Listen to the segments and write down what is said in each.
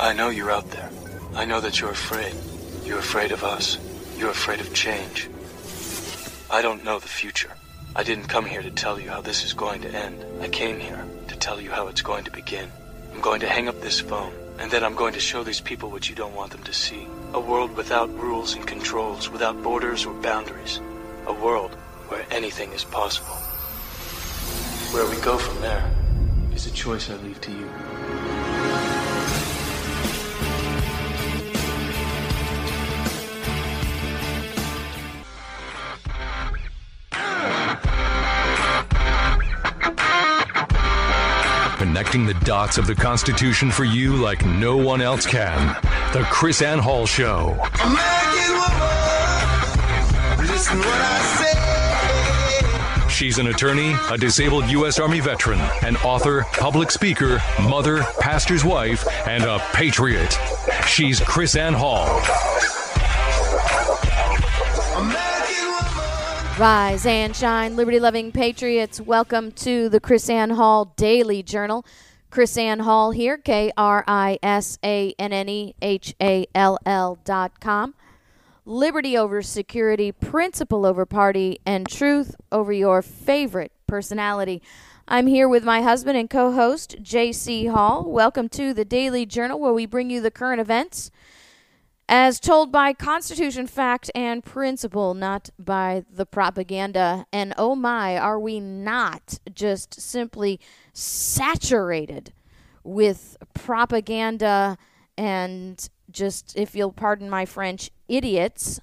I know you're out there. I know that you're afraid. You're afraid of us. You're afraid of change. I don't know the future. I didn't come here to tell you how this is going to end. I came here to tell you how it's going to begin. I'm going to hang up this phone, and then I'm going to show these people what you don't want them to see. A world without rules and controls, without borders or boundaries. A world where anything is possible. Where we go from there is a choice I leave to you. Connecting the dots of the Constitution for you like no one else can. The KrisAnne Hall Show. American woman, listen what I say. She's an attorney, a disabled U.S. Army veteran, an author, public speaker, mother, pastor's wife, and a patriot. She's KrisAnne Hall. Rise and shine, liberty loving patriots. Welcome to the KrisAnne Hall Daily Journal. KrisAnne Hall here, K R I S A N N E H A L L dot com. Liberty over security, principle over party, and truth over your favorite personality. I'm here with my husband and co host, J.C. Hall. Welcome to the Daily Journal, where we bring you the current events as told by Constitution, fact, and principle, not by the propaganda. And oh my, are we not just simply saturated with propaganda and just, if you'll pardon my French, idiots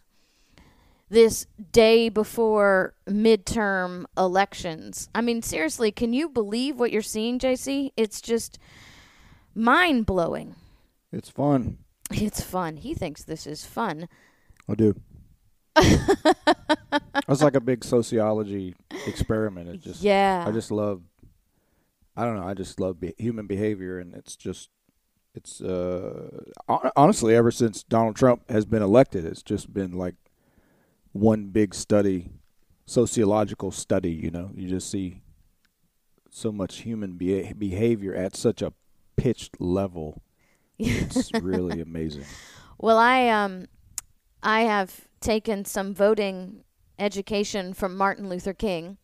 this day before midterm elections? I mean, seriously, can you believe what you're seeing, JC? It's just mind blowing. It's fun. It's fun. He thinks this is fun. I do. it's like a big sociology experiment. It just Yeah. I just love. I don't know. I just love be- human behavior, and it's just it's uh honestly ever since Donald Trump has been elected, it's just been like one big study, sociological study. You know, you just see so much human be- behavior at such a pitched level. It's really amazing. Well, I um, I have taken some voting education from Martin Luther King.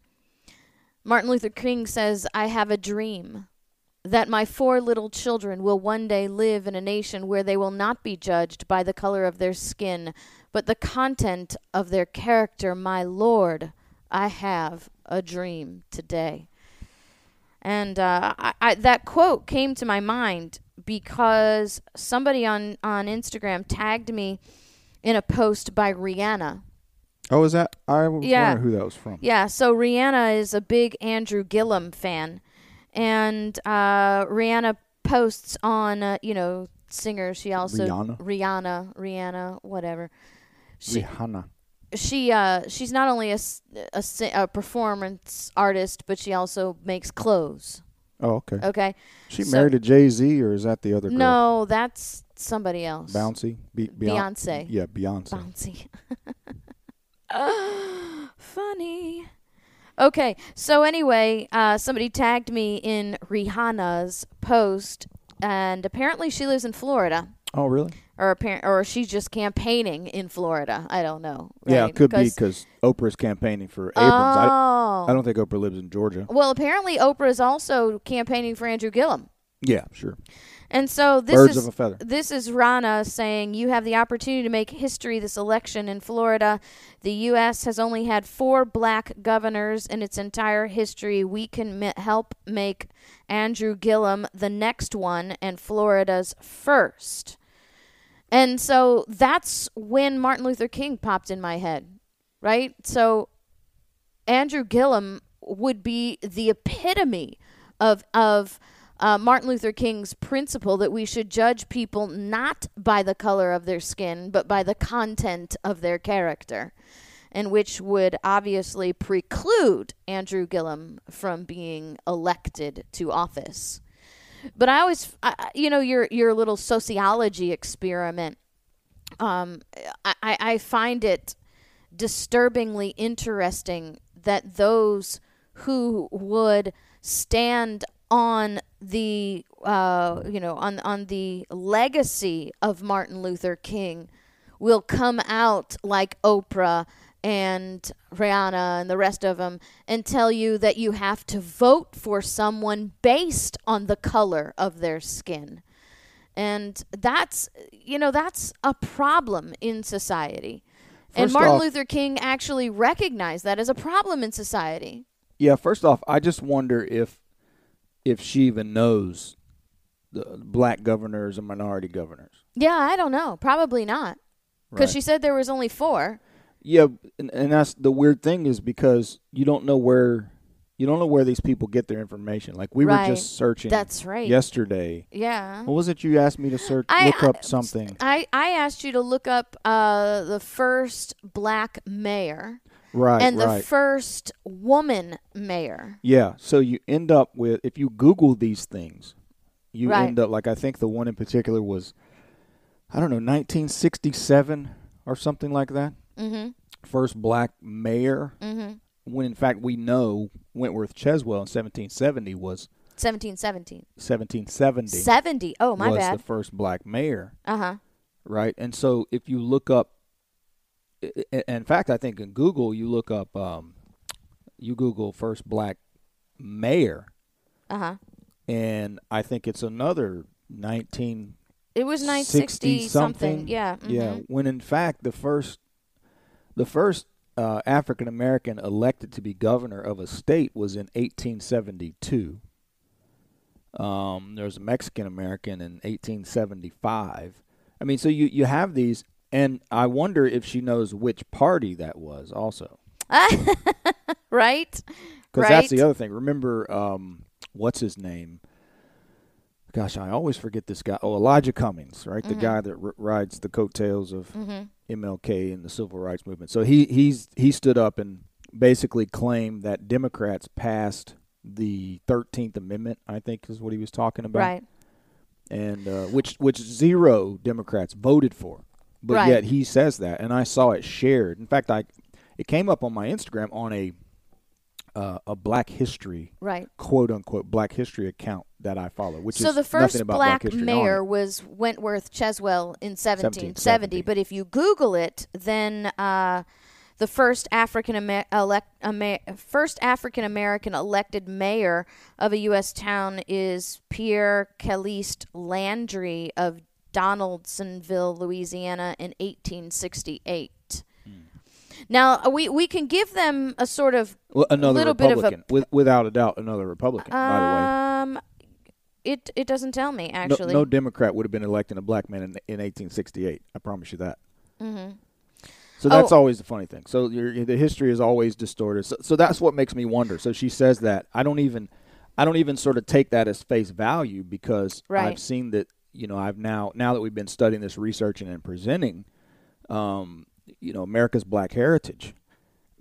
Martin Luther King says, "I have a dream that my four little children will one day live in a nation where they will not be judged by the color of their skin, but the content of their character. My Lord, I have a dream today." And uh, I, I, that quote came to my mind because somebody on, on Instagram tagged me in a post by Rihanna. Oh, is that? I Yeah. who that was from. Yeah, so Rihanna is a big Andrew Gillum fan. And uh, Rihanna posts on, uh, you know, singers. She also. Rihanna? Rihanna, Rihanna, whatever. She, Rihanna. she uh she's not only a, a, a performance artist but she also makes clothes Oh, okay. okay She so- married to Jay Z, or is that the other girl? no that's somebody else Bouncy. Be- Beyonce. Beyonce. Yeah, Beyonce. bouncy funny okay so anyway uh somebody tagged me in rihanna's post and apparently she lives in florida Oh, really? or apparent or she's just campaigning in florida i don't know Yeah, it could be because Oprah's campaigning for Abrams. I, oh I don't think Oprah lives in Georgia. Well, apparently Oprah is also campaigning for Andrew Gillum. Yeah, sure. And so this Birds is of a feather. this is Rana saying you have the opportunity to make history this election in Florida. The US has only had 4 black governors in its entire history. We can mi- help make Andrew Gillum the next one and Florida's first. And so that's when Martin Luther King popped in my head, right? So Andrew Gillum would be the epitome of of uh, Martin Luther King's principle that we should judge people not by the color of their skin, but by the content of their character, and which would obviously preclude Andrew Gillum from being elected to office. But I always, I, you know, your your little sociology experiment. Um, I, I I find it disturbingly interesting that those who would stand on the uh, you know on on the legacy of Martin Luther King will come out like Oprah and Rihanna and the rest of them and tell you that you have to vote for someone based on the color of their skin. And that's you know that's a problem in society. and Martin off- Luther King actually recognized that as a problem in society. Yeah, first off, I just wonder if if she even knows the black governors and minority governors. Yeah, I don't know. Probably not. Because Right. she said there was only four. Yeah, and, and that's the weird thing is because you don't know where you don't know where these people get their information. Like we Right. were just searching That's right. yesterday. Yeah. What was it you asked me to search I- look up something? I, I asked you to look up uh, the first black mayor Right, and the right. first woman mayor. Yeah, so you end up with if you Google these things, you Right. end up like I think the one in particular was, I don't know, 1967 or something like that. Mm-hmm. First black mayor. Mm-hmm. When in fact we know Wentworth Cheswell in 1770 was 1717. 1770 70. Oh, my was bad. the first black mayor, Uh huh. right? And so if you look up, in fact, I think in Google you look up, um, you Google first black mayor. Uh huh. and I think it's another 19 It was 960 something. something. Yeah. Yeah, mhm. when in fact the first the first uh, African American elected to be governor of a state was in 1872. Um, there was a Mexican American in 1875. I mean, so you you have these, and I wonder if she knows which party that was also. right? Because right. that's the other thing. Remember, um, what's his name? Gosh, I always forget this guy. Oh, Elijah Cummings, right? Mm-hmm. The guy that r- rides the coattails of Mhm. MLK and the civil rights movement. So he he's he stood up and basically claimed that Democrats passed the Thirteenth Amendment. I think is what he was talking about, Right. and uh, which which zero Democrats voted for, but Right. yet he says that, and I saw it shared. In fact, I it came up on my Instagram on a uh, a Black History Right. quote unquote Black History account that I follow, which so is the first black History mayor was Wentworth Cheswell in 1770. 1770. But if you Google it, then uh, the first African Amer- elect Amer- first African American elected mayor of a U.S. town is Pierre Caliste Landry of Donaldsonville, Louisiana, in 1868. Now uh, we we can give them a sort of Well, another little bit of a- with, without a doubt, another Republican. by the way, um. It it doesn't tell me actually. no Democrat would have been electing a black man in, in 1868. I promise you that. Mm-hmm. So that's Oh. always the funny thing. So the history is always distorted. So, so that's what makes me wonder. So she says that I don't even, I don't even sort of take that as face value because Right. I've seen that. You know, I've now now that we've been studying this, researching and presenting, um, you know, America's Black heritage.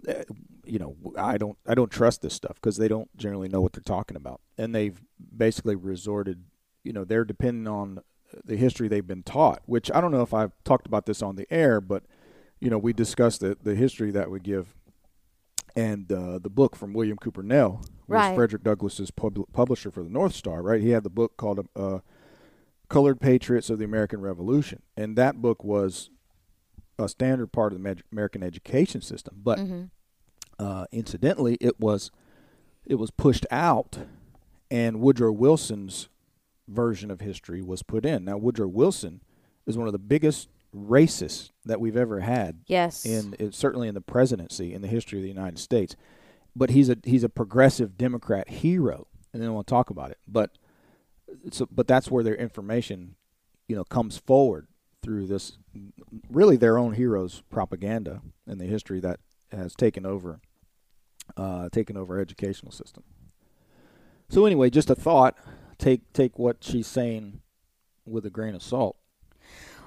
uh, You know, I don't I don't trust this stuff because they don't generally know what they're talking about, and they've basically resorted. You know, they're depending on the history they've been taught. Which I don't know if I've talked about this on the air, but you know, we discussed the, the history that we give and uh, the book from William Cooper Nell, who Right. was Frederick Douglass's pub- publisher for the North Star, right? He had the book called uh, Colored Patriots of the American Revolution. And that book was a standard part of the American education system. But Mm-hmm. uh, incidentally, it was it was pushed out, and Woodrow Wilson's version of history was put in. Now, Woodrow Wilson is one of the biggest racists that we've ever had Yes. in it, certainly in the presidency in the history of the United States. But he's a he's a progressive Democrat hero, and then we'll talk about it. But so, but that's where their information, you know, comes forward through this really their own heroes propaganda in the history that has taken over uh, taken over our educational system. So anyway, just a thought. Take take what she's saying with a grain of salt.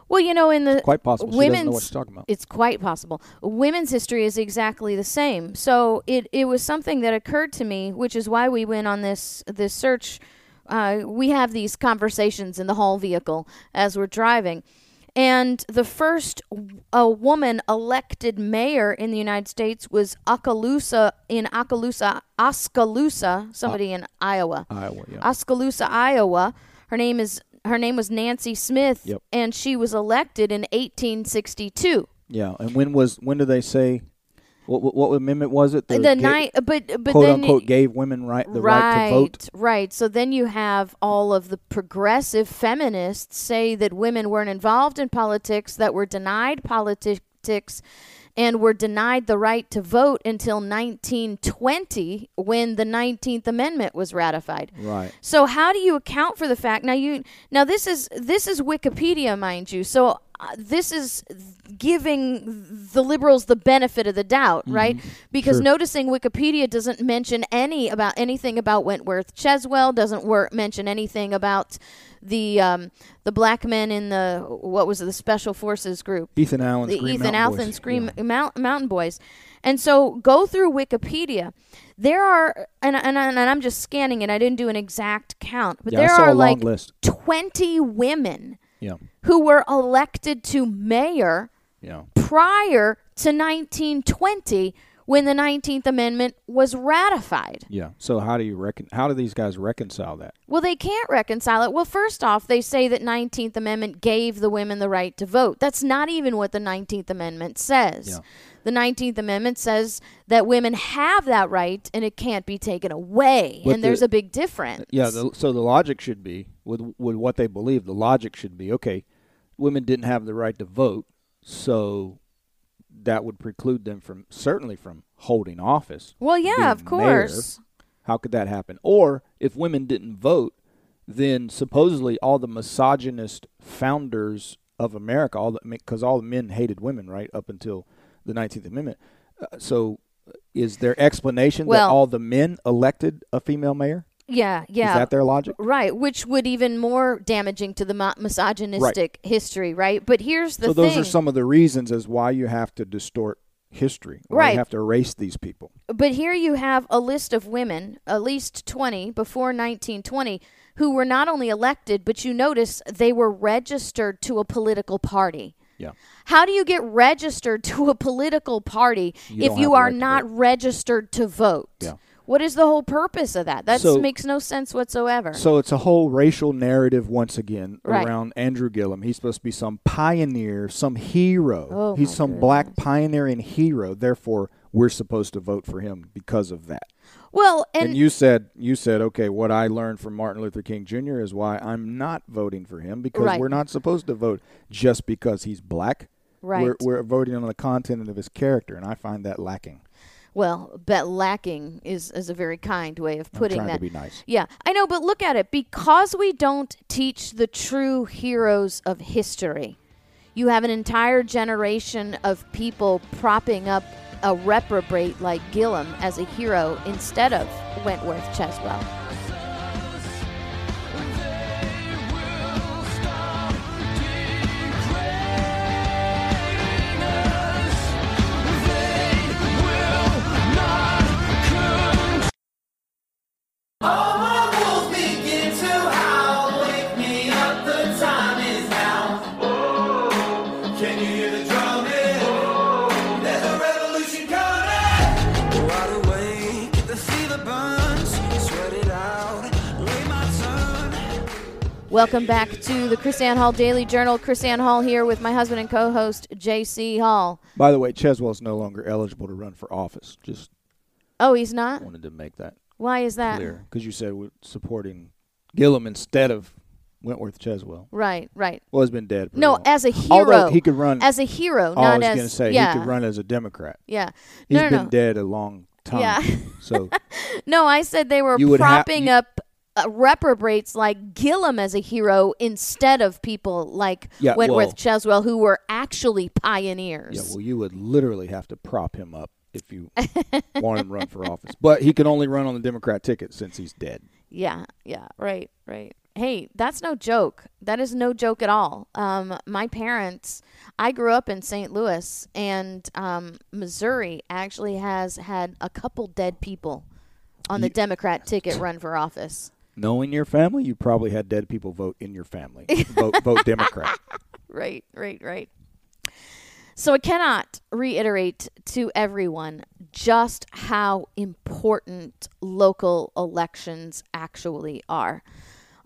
well, you know, in the Quite possible she doesn't know what women's she's talking about. it's quite possible. Women's history is exactly the same. So it it was something that occurred to me, which is why we went on this this search. Uh, we have these conversations in the hall vehicle as we're driving, And the first a woman elected mayor in the United States was Okaloosa in Okaloosa, Oskaloosa, somebody in Iowa. Iowa, yeah. Oskaloosa, Iowa. Her name is her name was Nancy Smith, Yep. and she was elected in 1862. yeah. And when was when do they say what what, what amendment was it? The, ga- night, uh, but but quote then unquote gave women right the right, to vote. Right. So then you have all of the progressive feminists say that women weren't involved in politics, that were denied politics, and were denied the right to vote until 1920 when the 19th Amendment was ratified. Right. So how do you account for the fact now you now this is this is Wikipedia mind you. So uh, this is giving the liberals the benefit of the doubt, right? Because Sure. noticing Wikipedia doesn't mention any about anything about Wentworth Cheswell, doesn't wor- mention anything about the um, the black men in the what was it, the Special Forces group Ethan Allen, the Green Ethan Mountain Allen Scream Yeah. Mount, Mountain Boys. And so go through Wikipedia. There are, and, and, and I'm just scanning it. I didn't do an exact count, but Yeah, there are like list. 20 women Yeah. who were elected to mayor Yeah. prior to 1920 when the 19th Amendment was ratified. Yeah. So how do you reckon? How do these guys reconcile that? Well, they can't reconcile it. Well, first off, they say that 19th Amendment gave the women the right to vote. That's not even what the 19th Amendment says. Yeah. The 19th Amendment says that women have that right and it can't be taken away. But and there's a big difference. Yeah. The, so the logic should be with with what they believe. The logic should be okay. Women didn't have the right to vote, so that would preclude them from certainly from holding office. well, yeah, of mayor. course. How could that happen? Or if women didn't vote, then supposedly all the misogynist founders of America, all the because all the men hated women, right up until the Nineteenth Amendment. Uh, so, is there explanation Well- that all the men elected a female mayor? Yeah, yeah. Is that their logic? Right, which would even more damaging to the misogynistic history, right? But here's the so those thing. are some of the reasons as why you have to distort history. Right. You have to erase these people. But here you have a list of women, at least 20 before 1920, who were not only elected, but you notice they were registered to a political party. Yeah. How do you get registered to a political party You if you are right not vote. registered to vote? Yeah. What is the whole purpose of that? That So- makes no sense whatsoever. So it's a whole racial narrative once again Right. around Andrew Gillum. He's supposed to be some pioneer, some hero. Oh, He's some black pioneering hero. Therefore, we're supposed to vote for him because of that. well, And, and, you said you said okay. What I learned from Martin Luther King Jr. is why I'm not voting for him because Right. we're not supposed to vote just because he's black. Right. We're, we're voting on the content of his character, and I find that lacking. Well, bet lacking is, is a very kind way of putting that. be nice. Yeah, I know, but look at it. Because we don't teach the true heroes of history, you have an entire generation of people propping up a reprobate like Gillum as a hero instead of Wentworth Cheswell. Welcome back to the KrisAnne Hall Daily Journal. KrisAnne Hall here with my husband and co-host J.C. Hall. By the way, Cheswell's no longer eligible to run for office. Just Oh, he's not. wanted to make that Why is that? because you said we're supporting Gillum instead of Wentworth Cheswell. Right, right. Well, he's been dead. No, long. as a hero. Although he could run. as a hero, oh, I was as to say yeah, he could run as a Democrat. yeah. He's no, no, been no. dead a long time. Yeah. so No, I said they were You would ha- propping up uh, reprobates like Gillum as a hero instead of people like Yeah, Wentworth well- Cheswell who were actually pioneers. yeah, well, you would literally have to prop him up if you want him to run for office. But he can only run on the Democrat ticket since he's dead. yeah, yeah, right, right. Hey, that's no joke. That is no joke at all. Um, my parents, I grew up in St. Louis, and um, Missouri actually has had a couple dead people on the You- Democrat ticket run for office. Knowing your family, you probably had dead people vote in your family. vote, vote Democrat. right, right, right. So I cannot reiterate to everyone just how important local elections actually are.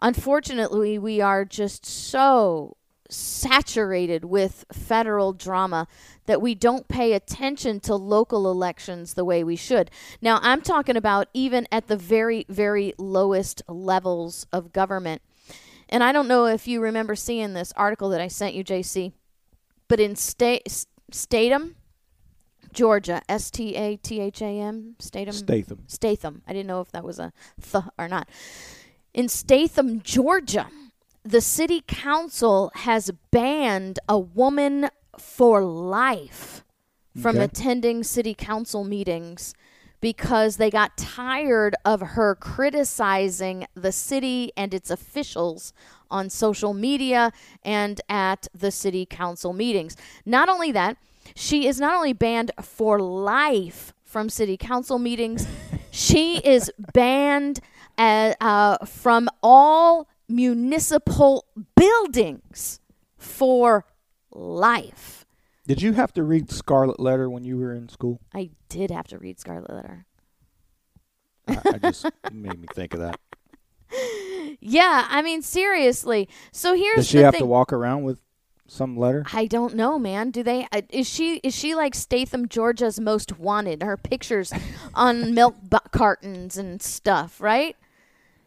Unfortunately, we are just so saturated with federal drama that we don't pay attention to local elections the way we should. Now, I'm talking about even at the very, very lowest levels of government. And I don't know if you remember seeing this article that I sent you, JC, but in Sta- Statham, Georgia, S T A T H A M, Statham. Statham. Statham. I didn't know if that was a th or not. In Statham, Georgia, the city council has banned a woman for life from Okay. attending city council meetings because they got tired of her criticizing the city and its officials on social media and at the city council meetings. Not only that, she is not only banned for life from city council meetings, she is banned uh, uh, from all municipal buildings for life. Did you have to read Scarlet Letter when you were in school? I did have to read Scarlet Letter. I, I just made me think of that. Yeah, I mean seriously. So here's Does she have thing. to walk around with some letter? I don't know, man. Do they? Uh, is she is she like Statham, Georgia's most wanted? Her pictures on milk bu- cartons and stuff, right?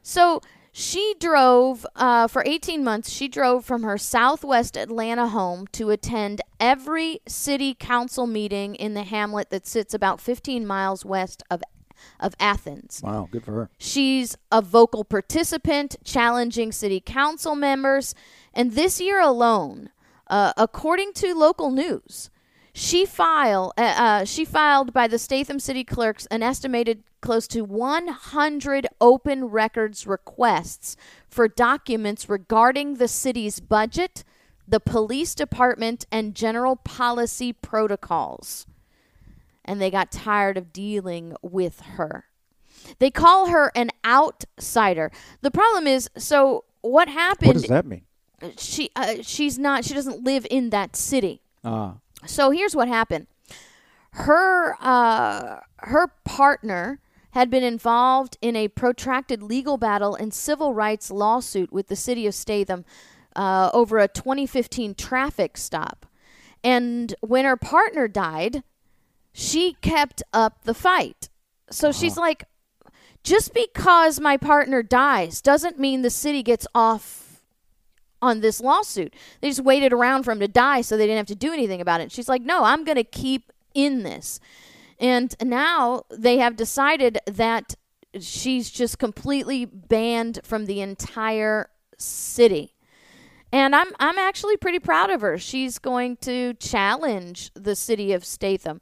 So she drove uh, for 18 months. She drove from her Southwest Atlanta home to attend every city council meeting in the hamlet that sits about 15 miles west of of Athens. Wow, good for her. She's a vocal participant, challenging city council members. And this year alone, uh, according to local news, she file uh, uh, she filed by the Statham City Clerks an estimated close to 100 open records requests for documents regarding the city's budget, the police department, and general policy protocols and they got tired of dealing with her. They call her an outsider. The problem is, so what happened? What does that mean? She uh, she's not. She doesn't live in that city. Ah, So here's what happened. Her uh, her partner had been involved in a protracted legal battle and civil rights lawsuit with the city of Statham uh, over a 2015 traffic stop. And when her partner died, she kept up the fight. So uh-huh. she's like, just because my partner dies doesn't mean the city gets off on this lawsuit. They just waited around for him to die so they didn't have to do anything about it. She's like, no, I'm going to keep in this. And now they have decided that she's just completely banned from the entire city. And I'm I'm actually pretty proud of her. She's going to challenge the city of Statham.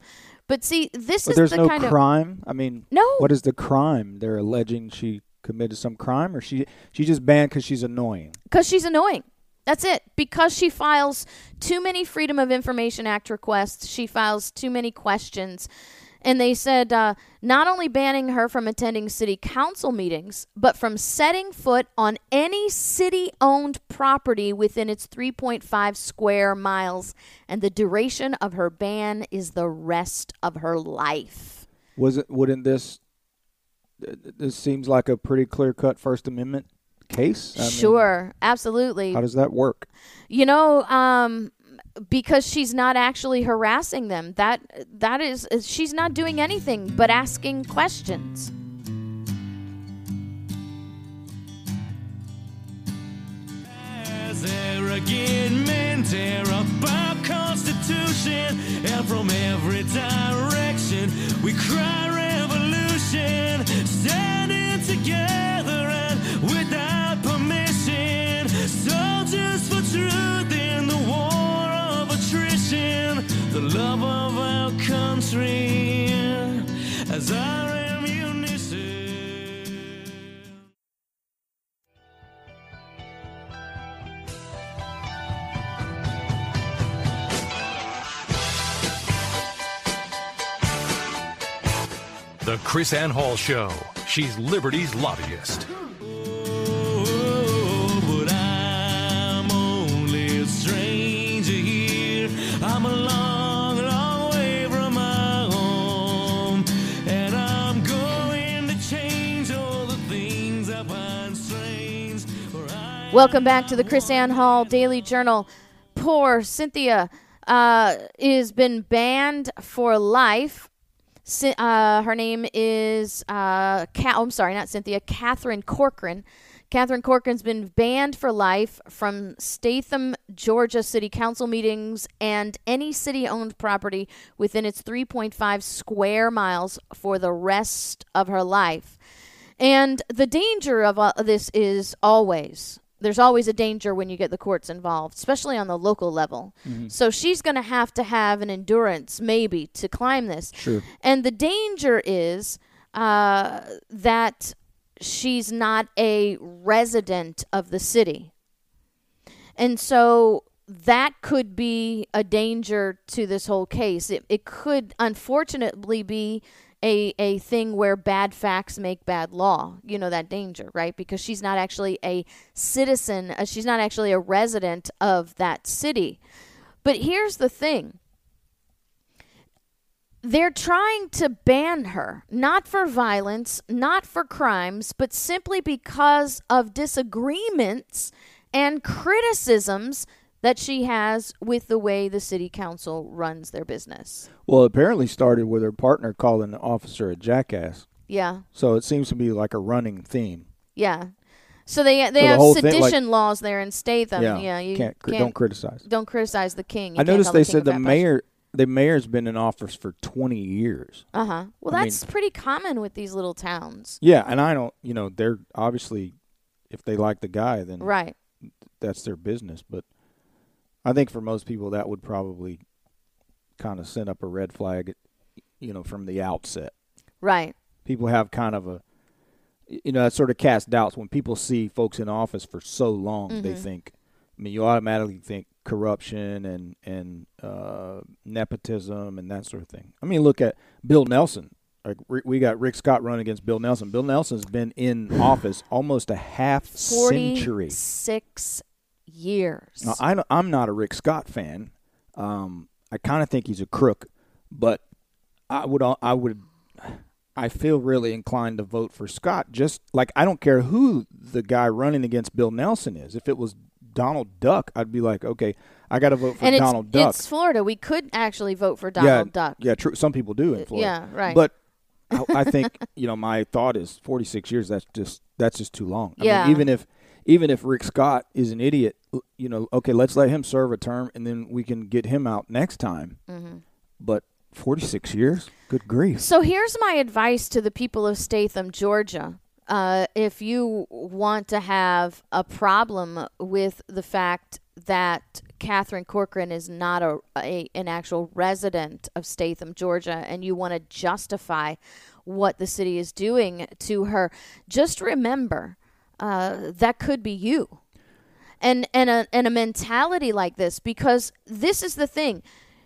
But see, this but is there's the no kind of crime. I mean, No. What is the crime? They're alleging she committed some crime, or she she just banned because she's annoying. because she's annoying. That's it. Because she files too many Freedom of Information Act requests, she files too many questions. And they said uh, not only banning her from attending city council meetings, but from setting foot on any city owned property within its 3.5 square miles. And the duration of her ban is the rest of her life. Was it? Wouldn't this? th- th- This seems like a pretty clear cut First Amendment case. I mean, sure, absolutely. How does that work? you know um because she's not actually harassing them. That that is uh, she's not doing anything but asking questions. Together and without permission, soldiers for truth the love of our country as our ammunition. The KrisAnne Hall Show. She's Liberty's lobbyist. Hmm. Welcome back to the KrisAnne Hall Daily Journal. Poor Cynthia uh, been banned for life. Uh, her name is, uh, Ca- oh, I'm sorry, not Cynthia, Catherine Corcoran. Catherine Corcoran's been banned for life from Statham, Georgia City Council meetings and any city owned property within its 3.5 square miles for the rest of her life. And the danger of uh, this is always there's always a danger when you get the courts involved, especially on the local level. So she's going to have to have an endurance, maybe, to climb this. Sure. And the danger is uh, that she's not a resident of the city. And so that could be a danger to this whole case. It, it could unfortunately be a, a thing where bad facts make bad law. You know that danger, right? Because she's not actually a citizen, uh, she's not actually a resident of that city. But here's the thing they're trying to ban her, not for violence, not for crimes, but simply because of disagreements and criticisms that she has with the way the city council runs their business. Well, it apparently started with her partner calling the officer a jackass. Yeah, So it seems to be like a running theme. yeah. So they they So the have thing, like- sedition laws there in Statham. yeah, Yeah, you can't, can't, don't criticize. don't criticize the king. I noticed they said the mayor the mayor's been in office for 20 years. Uh huh. Well, I mean- that's pretty common with these little towns, Yeah, and I don't, you know, they're obviously if they like the guy then right? that's their business, but I think for most people that would probably kind of send up a red flag, you know, from the outset. Right. People have kind of a you know, that sort of casts doubts when people see folks in office for so long. They Mm-hmm. think, I mean, you automatically think corruption and and uh, nepotism and that sort of thing. I mean, look at Bill Nelson. Like we got Rick Scott running against Bill Nelson. Bill Nelson's been in office almost a half century. Forty-six years. Now, I, I'm not a Rick Scott fan. Um, I kind of think he's a crook, but I would I would I feel really inclined to vote for Scott. Just like I don't care who the guy running against Bill Nelson is. If it was Donald Duck, I'd be like, okay, I got to vote for and it's, Donald Duck. it's Florida. We could actually vote for yeah, Donald Duck. Yeah, true. Some people do in Florida. yeah, right. But I, I think you know my thought is 46 years. That's just that's just too long. I Yeah. mean, even if even if Rick Scott is an idiot, you know, okay, let's let him serve a term, and then we can get him out next time. Mm-hmm. But 46 years, good grief. So here's my advice to the people of Statham, Georgia. Uh, if you want to have a problem with the fact that Catherine Corcoran is not a, a an actual resident of Statham, Georgia, and you want to justify what the city is doing to her, just remember uh, that could be you and and a and a mentality like this because this is the thing.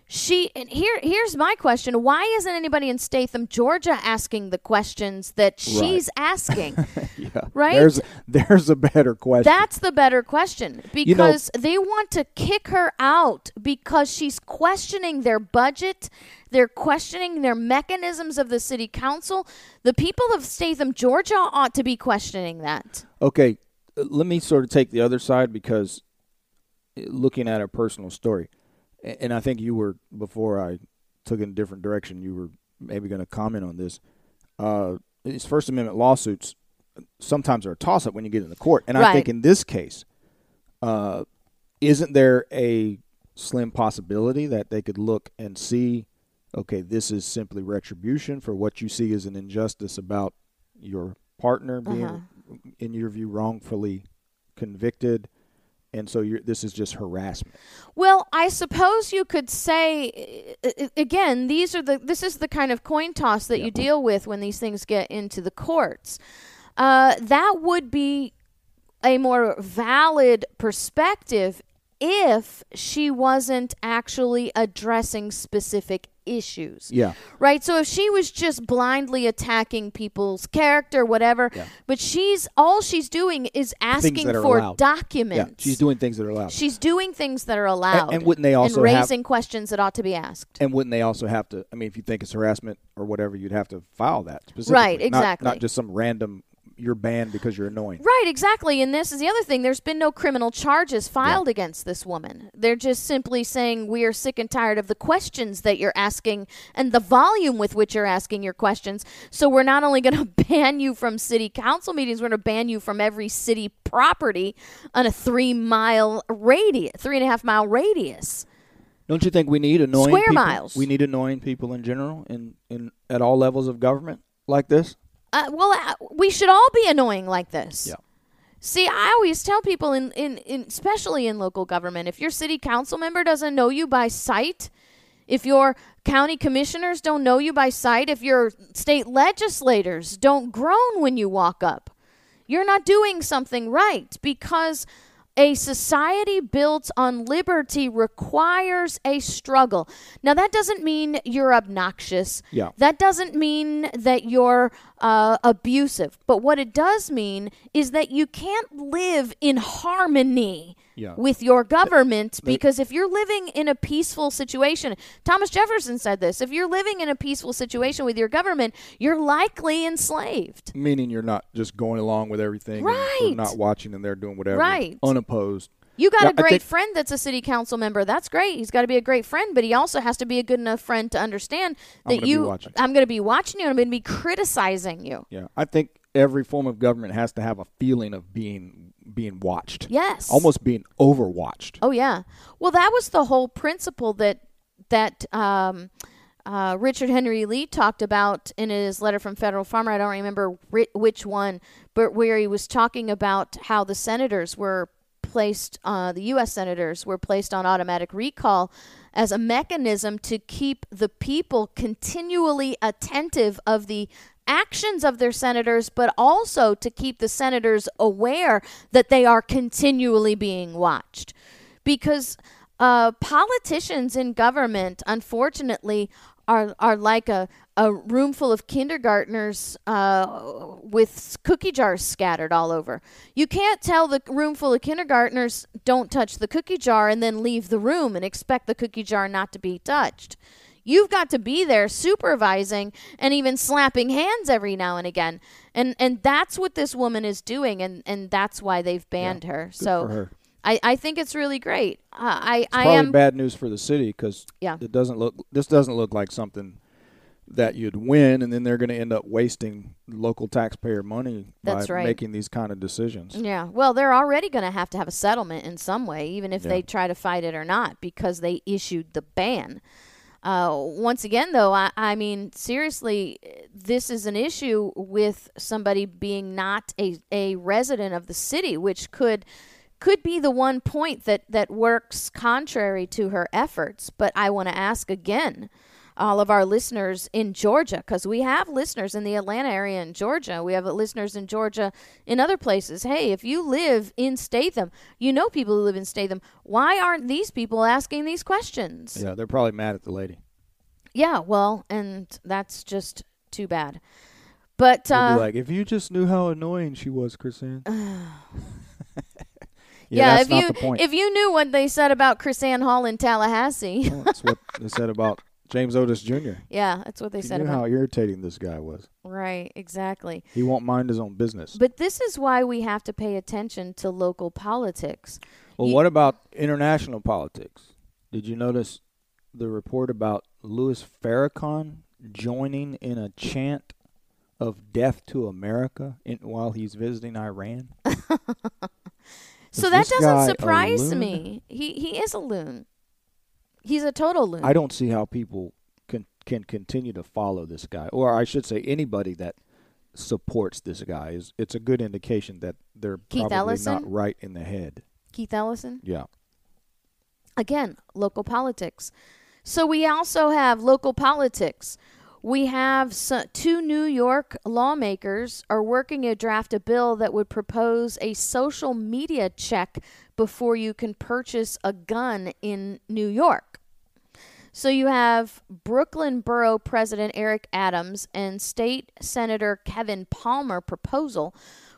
She and here here's my question. Why isn't anybody in Statham Georgia asking the questions that she's asking? Yeah, Right? There's there's a better question. that's the better question because they want to kick her out because she's questioning their budget they're questioning their mechanisms of the city council. The people of Statham Georgia ought to be questioning that. Okay, let me sort of take the other side because uh, looking at a personal story, and I think you were before I took in a different direction. You were maybe going to comment on this. Uh, these First Amendment lawsuits sometimes are a toss-up when you get in the court, and I think in this case, uh, isn't there a slim possibility that they could look and see, okay, this is simply retribution for what you see as an injustice about your partner being, Uh-huh. In your view, wrongfully convicted, and so you're, this is just harassment. Well, I suppose you could say uh, uh, again, these are the this is the kind of coin toss that you deal with when these things get into the courts. Uh, that would be a more valid perspective if she wasn't actually addressing specific issues. Yeah. Right? So if she was just blindly attacking people's character, whatever, but she's all she's doing is asking for allowed. documents. Yeah, she's doing things that are allowed. She's doing things that are allowed. and wouldn't they also and have- raising questions that ought to be asked? And wouldn't they also have to? I mean, if you think it's harassment or whatever, you'd have to file that specifically. Right, Not- exactly. Not, just some random you're banned because you're annoying. Right, exactly. And this is the other thing. There's been no criminal charges filed against this woman. They're just simply saying we are sick and tired of the questions that you're asking and the volume with which you're asking your questions. So we're not only going to ban you from city council meetings, we're going to ban you from every city property on a three mile radius, three and a half mile radius. Don't you think we need annoying Square people? miles. We need annoying people in general, in, in at all levels of government like this. Uh, well, uh, we should all be annoying like this. Yeah. See, I always tell people, in, in, in especially in local government, if your city council member doesn't know you by sight, if your county commissioners don't know you by sight, if your state legislators don't groan when you walk up, you're not doing something right because a society built on liberty requires a struggle. Now, that doesn't mean you're obnoxious. Yeah. That doesn't mean that you're uh, abusive. But what it does mean is that you can't live in harmony Yeah. with your government because if you're living in a peaceful situation, Thomas Jefferson said this if you're living in a peaceful situation with your government, you're likely enslaved. Meaning you're not just going along with everything, Right. not watching, and they're doing whatever, Right. unopposed. You got Yeah, a great friend that's a city council member. That's great. He's got to be a great friend, but he also has to be a good enough friend to understand I'm that gonna you. I'm going to be watching you and I'm going to be criticizing you. Yeah, I think every form of government has to have a feeling of being being watched. Yes. almost being overwatched. Oh yeah. Well, that was the whole principle that that um, uh, Richard Henry Lee talked about in his letter from Federal Farmer. I don't remember ri- which one, but where he was talking about how the senators were placed, uh, the U.S. senators were placed on automatic recall as a mechanism to keep the people continually attentive of the actions of their senators, but also to keep the senators aware that they are continually being watched. Because uh, politicians in government, unfortunately, are are like a, a room full of kindergartners uh, with cookie jars scattered all over. You can't tell the room full of kindergartners don't touch the cookie jar and then leave the room and expect the cookie jar not to be touched. You've got to be there supervising and even slapping hands every now and again. And and that's what this woman is doing and, and that's why they've banned her. so her. I, I think it's really great. Uh, I I Probably am bad news for the city because Yeah. it doesn't look. This doesn't look like something that you'd win, and then they're going to end up wasting local taxpayer money That's by right. making these kind of decisions. Yeah. Well, they're already going to have to have a settlement in some way, even if Yeah. they try to fight it or not, because they issued the ban. Uh, once again, though, I, I mean, seriously, this is an issue with somebody being not a, a resident of the city, which could could be the one point that, that works contrary to her efforts. But I want to ask again all of our listeners in Georgia, because we have listeners in the Atlanta area in Georgia. We have listeners in Georgia in other places. Hey, if you live in Statham, you know people who live in Statham. Why aren't these people asking these questions? Yeah, they're probably mad at the lady. Yeah, well, and that's just too bad. But uh, like, if you just knew how annoying she was, KrisAnne. yeah, that's if you the point. if you knew what they said about KrisAnne Hall in Tallahassee, Well, that's what they said about James Otis Jr. yeah, that's what they you said knew about. how irritating this guy was. Right, exactly. He won't mind his own business. But this is why we have to pay attention to local politics. Well, Ye- what about international politics? Did you notice the report about Louis Farrakhan joining in a chant of "Death to America" in, while he's visiting Iran? So that doesn't surprise me. He he is a loon. He's a total loon. I don't see how people can can continue to follow this guy, or I should say, anybody that supports this guy is. It's a good indication that they're Keith probably Ellison? not right in the head. Keith Ellison. Yeah. Again, local politics. So we also have local politics. We have two New York lawmakers are working to draft a bill that would propose a social media check before you can purchase a gun in New York. So you have Brooklyn Borough President Eric Adams and State Senator Kevin Parker proposal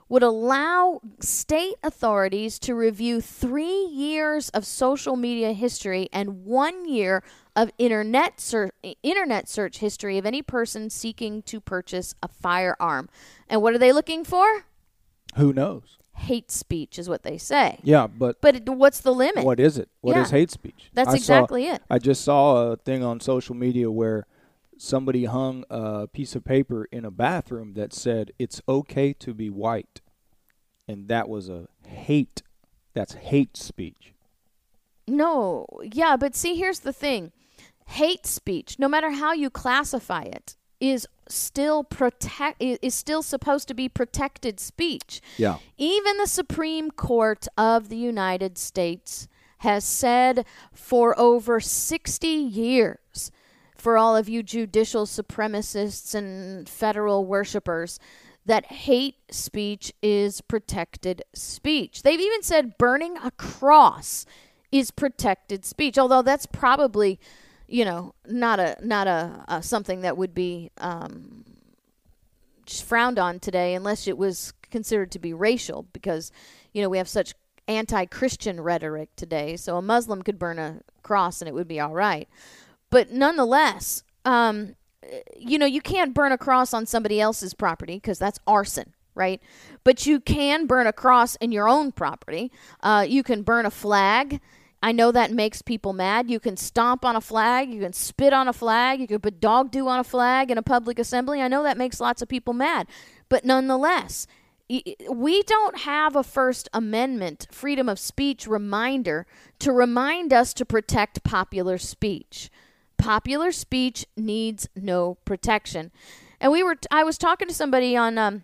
would allow state authorities to review three years of social media history and one year of internet ser- internet search history of any person seeking to purchase a firearm. And what are they looking for? Who knows? Hate speech is what they say. Yeah, but But it, what's the limit? what is it? What is Yeah. hate speech? That's I saw- exactly it. I just saw a thing on social media where somebody hung a piece of paper in a bathroom that said it's okay to be white. And that was a hate. That's hate speech. No, yeah, but see, here's the thing hate speech, no matter how you classify it, is still protect is still supposed to be protected speech. Yeah. Even the Supreme Court of the United States has said for over 60 years, for all of you judicial supremacists and federal worshipers, that hate speech is protected speech. They've even said burning a cross is protected speech, although that's probably, you know, not a not a, a something that would be um, frowned on today unless it was considered to be racial because you know we have such anti-christian rhetoric today. So a muslim could burn a cross and it would be all right. But nonetheless um, you know you can't burn a cross on somebody else's property because that's arson right? But you can burn a cross in your own property. Uh, you can burn a flag I know that makes people mad. You can stomp on a flag, you can spit on a flag, you can put dog do on a flag in a public assembly. I know that makes lots of people mad. But nonetheless, we don't have a First Amendment freedom of speech reminder to remind us to protect popular speech. Popular speech needs no protection. And we were I was talking to somebody on um,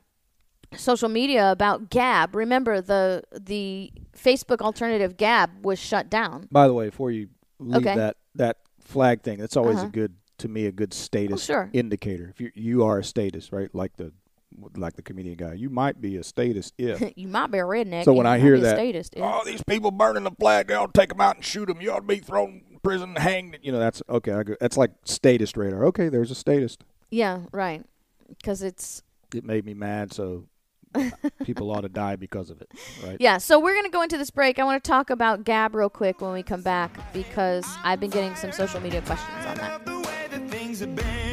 social media about Gab. Remember the the Facebook alternative Gab was shut down. By the way, before you leave Okay. that that flag thing, that's always Uh-huh. a good to me a good status sure. indicator. If you you are a statist, right? Like the like the comedian guy, you might be a statist if. you might be a redneck. So when I hear that, yeah. oh, these people burning the flag, they ought to take them out and shoot them. You ought to be thrown in prison, hanged. You know, that's okay. I go, that's like statist radar. Okay, there's a statist. yeah, right. Because it's It made me mad, so people ought to die because of it, right? yeah. So we're gonna go into this break. I want to talk about Gab real quick when we come back because I've been getting some social media questions on that.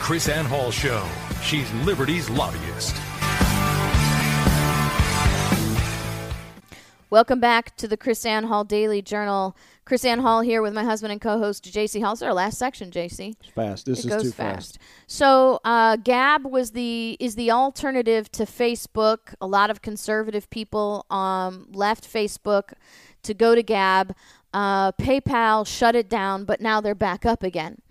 KrisAnne Hall Show. She's Liberty's lobbyist. Welcome back to the KrisAnne Hall Daily Journal. KrisAnne Hall here with my husband and co-host JC Hall. This is our last section, JC. It's fast. This it is goes too fast. fast. So uh, Gab was the is the alternative to Facebook. A lot of conservative people um, left Facebook to go to Gab. Uh, PayPal shut it down, but now they're back up again.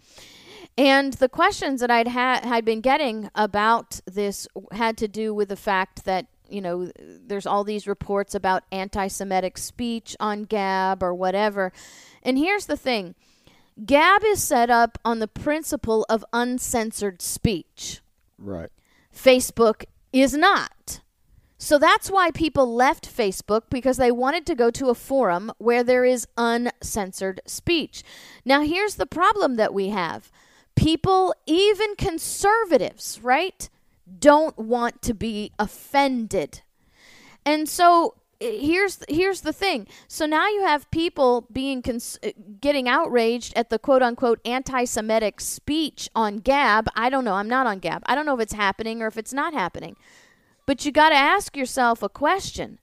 And the questions that I'd had had been getting about this had to do with the fact that you know there's all these reports about anti-Semitic speech on Gab or whatever. And here's the thing: Gab is set up on the principle of uncensored speech. Right. Facebook is not. So that's why people left Facebook because they wanted to go to a forum where there is uncensored speech. Now, here's the problem that we have people, even conservatives, right, don't want to be offended. And so here's here's the thing. So now you have people being cons- uh, getting outraged at the quote unquote anti-Semitic speech on Gab. I don't know. I'm not on Gab. I don't know if it's happening or if it's not happening. But you got to ask yourself a question.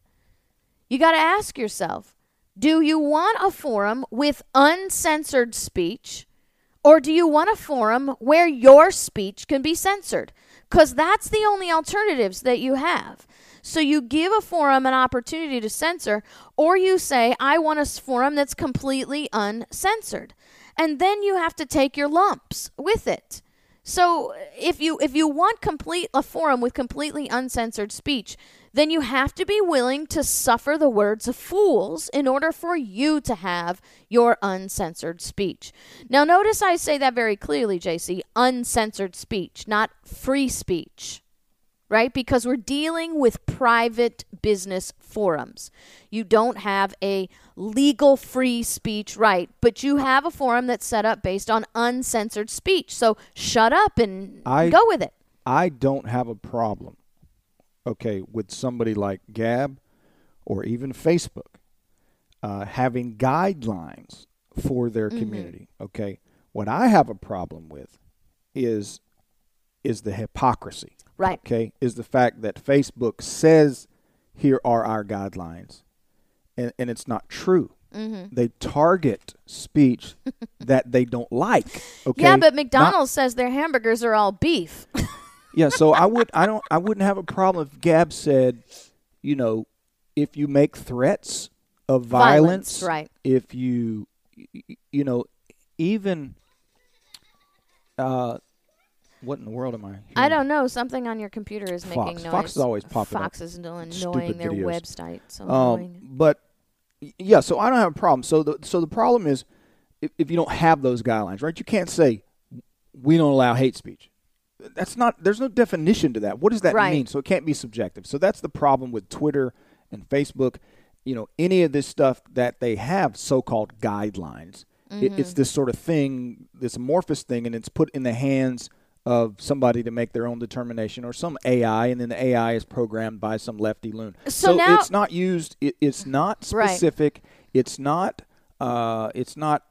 You got to ask yourself, do you want a forum with uncensored speech or do you want a forum where your speech can be censored? Because that's the only alternatives that you have. So you give a forum an opportunity to censor, or you say, I want a forum that's completely uncensored. And then you have to take your lumps with it. So if you if you want complete a forum with completely uncensored speech, then you have to be willing to suffer the words of fools in order for you to have your uncensored speech. Now, notice I say that very clearly, JC uncensored speech, not free speech right? Because we're dealing with private business forums. You don't have a legal free speech right, but you have a forum that's set up based on uncensored speech. So shut up and I- go with it. I don't have a problem, okay, with somebody like Gab or even Facebook uh, having guidelines for their Mm-hmm. community. Okay, what I have a problem with is is the hypocrisy. Right. Okay, is the fact that Facebook says here are our guidelines, and, and it's not true. Mm-hmm. They target speech that they don't like. Okay, Yeah, but Not- McDonald's says their hamburgers are all beef. yeah, so I would I don't I wouldn't have a problem if Gab said, you know, if you make threats of Violence, violence, right. If you you know, even uh what in the world am I? I don't know. Something on your computer is Fox. making noise. Fox is always popping up. Fox is annoying, Stupid their videos. website. So Um, annoying. but yeah, so I don't have a problem. So the so the problem is if, if you don't have those guidelines, right? You can't say we don't allow hate speech. That's not. There's no definition to that. What does that Right. mean? So it can't be subjective. So that's the problem with Twitter and Facebook. You know, any of this stuff that they have so-called guidelines. It, it's Mm-hmm. this sort of thing, this amorphous thing, and it's put in the hands of somebody to make their own determination or some AI, and then the AI is programmed by some lefty loon. So now- it's not used. It, it's not Right. specific. It's not. Uh, it's not.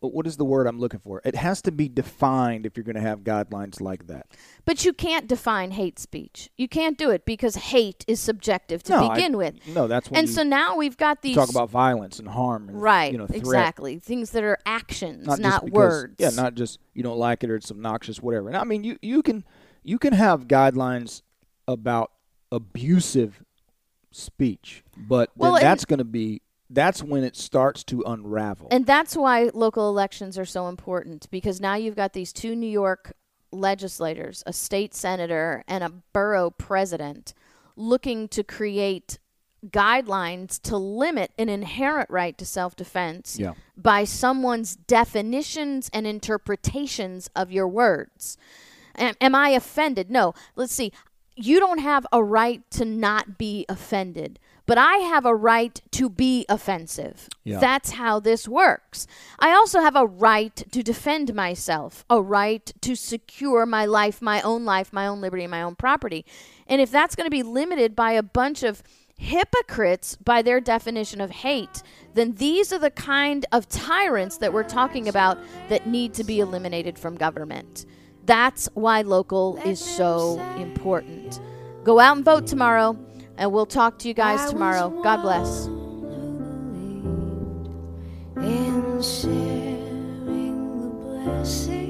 Wh- What is the word I'm looking for? It has to be defined if you're going to have guidelines like that. But you can't define hate speech. You can't do it because hate is subjective to No, I- begin with. no, that's when and so now we've got these Talk about violence and harm. And, right, You know, threat. exactly things that are actions, Not, not, because, words. Yeah, not just you don't like it or it's obnoxious, whatever. And I mean, you you can you can have guidelines about abusive speech, but Well, then that's going to be that's when it starts to unravel. And that's why local elections are so important because now you've got these two New York legislators, a state senator and a borough president, looking to create guidelines to limit an inherent right to self defense Yeah. by someone's definitions and interpretations of your words. Am, am I offended? No. Let's see. You don't have a right to not be offended, but I have a right to be offensive. Yeah. That's how this works. I also have a right to defend myself, a right to secure my life, my own life, my own liberty, my own property. And if that's going to be limited by a bunch of hypocrites by their definition of hate, then these are the kind of tyrants that we're talking about that need to be eliminated from government. That's why local is so important. Go out and vote tomorrow, and we'll talk to you guys I tomorrow. God bless. In sharing the blessing.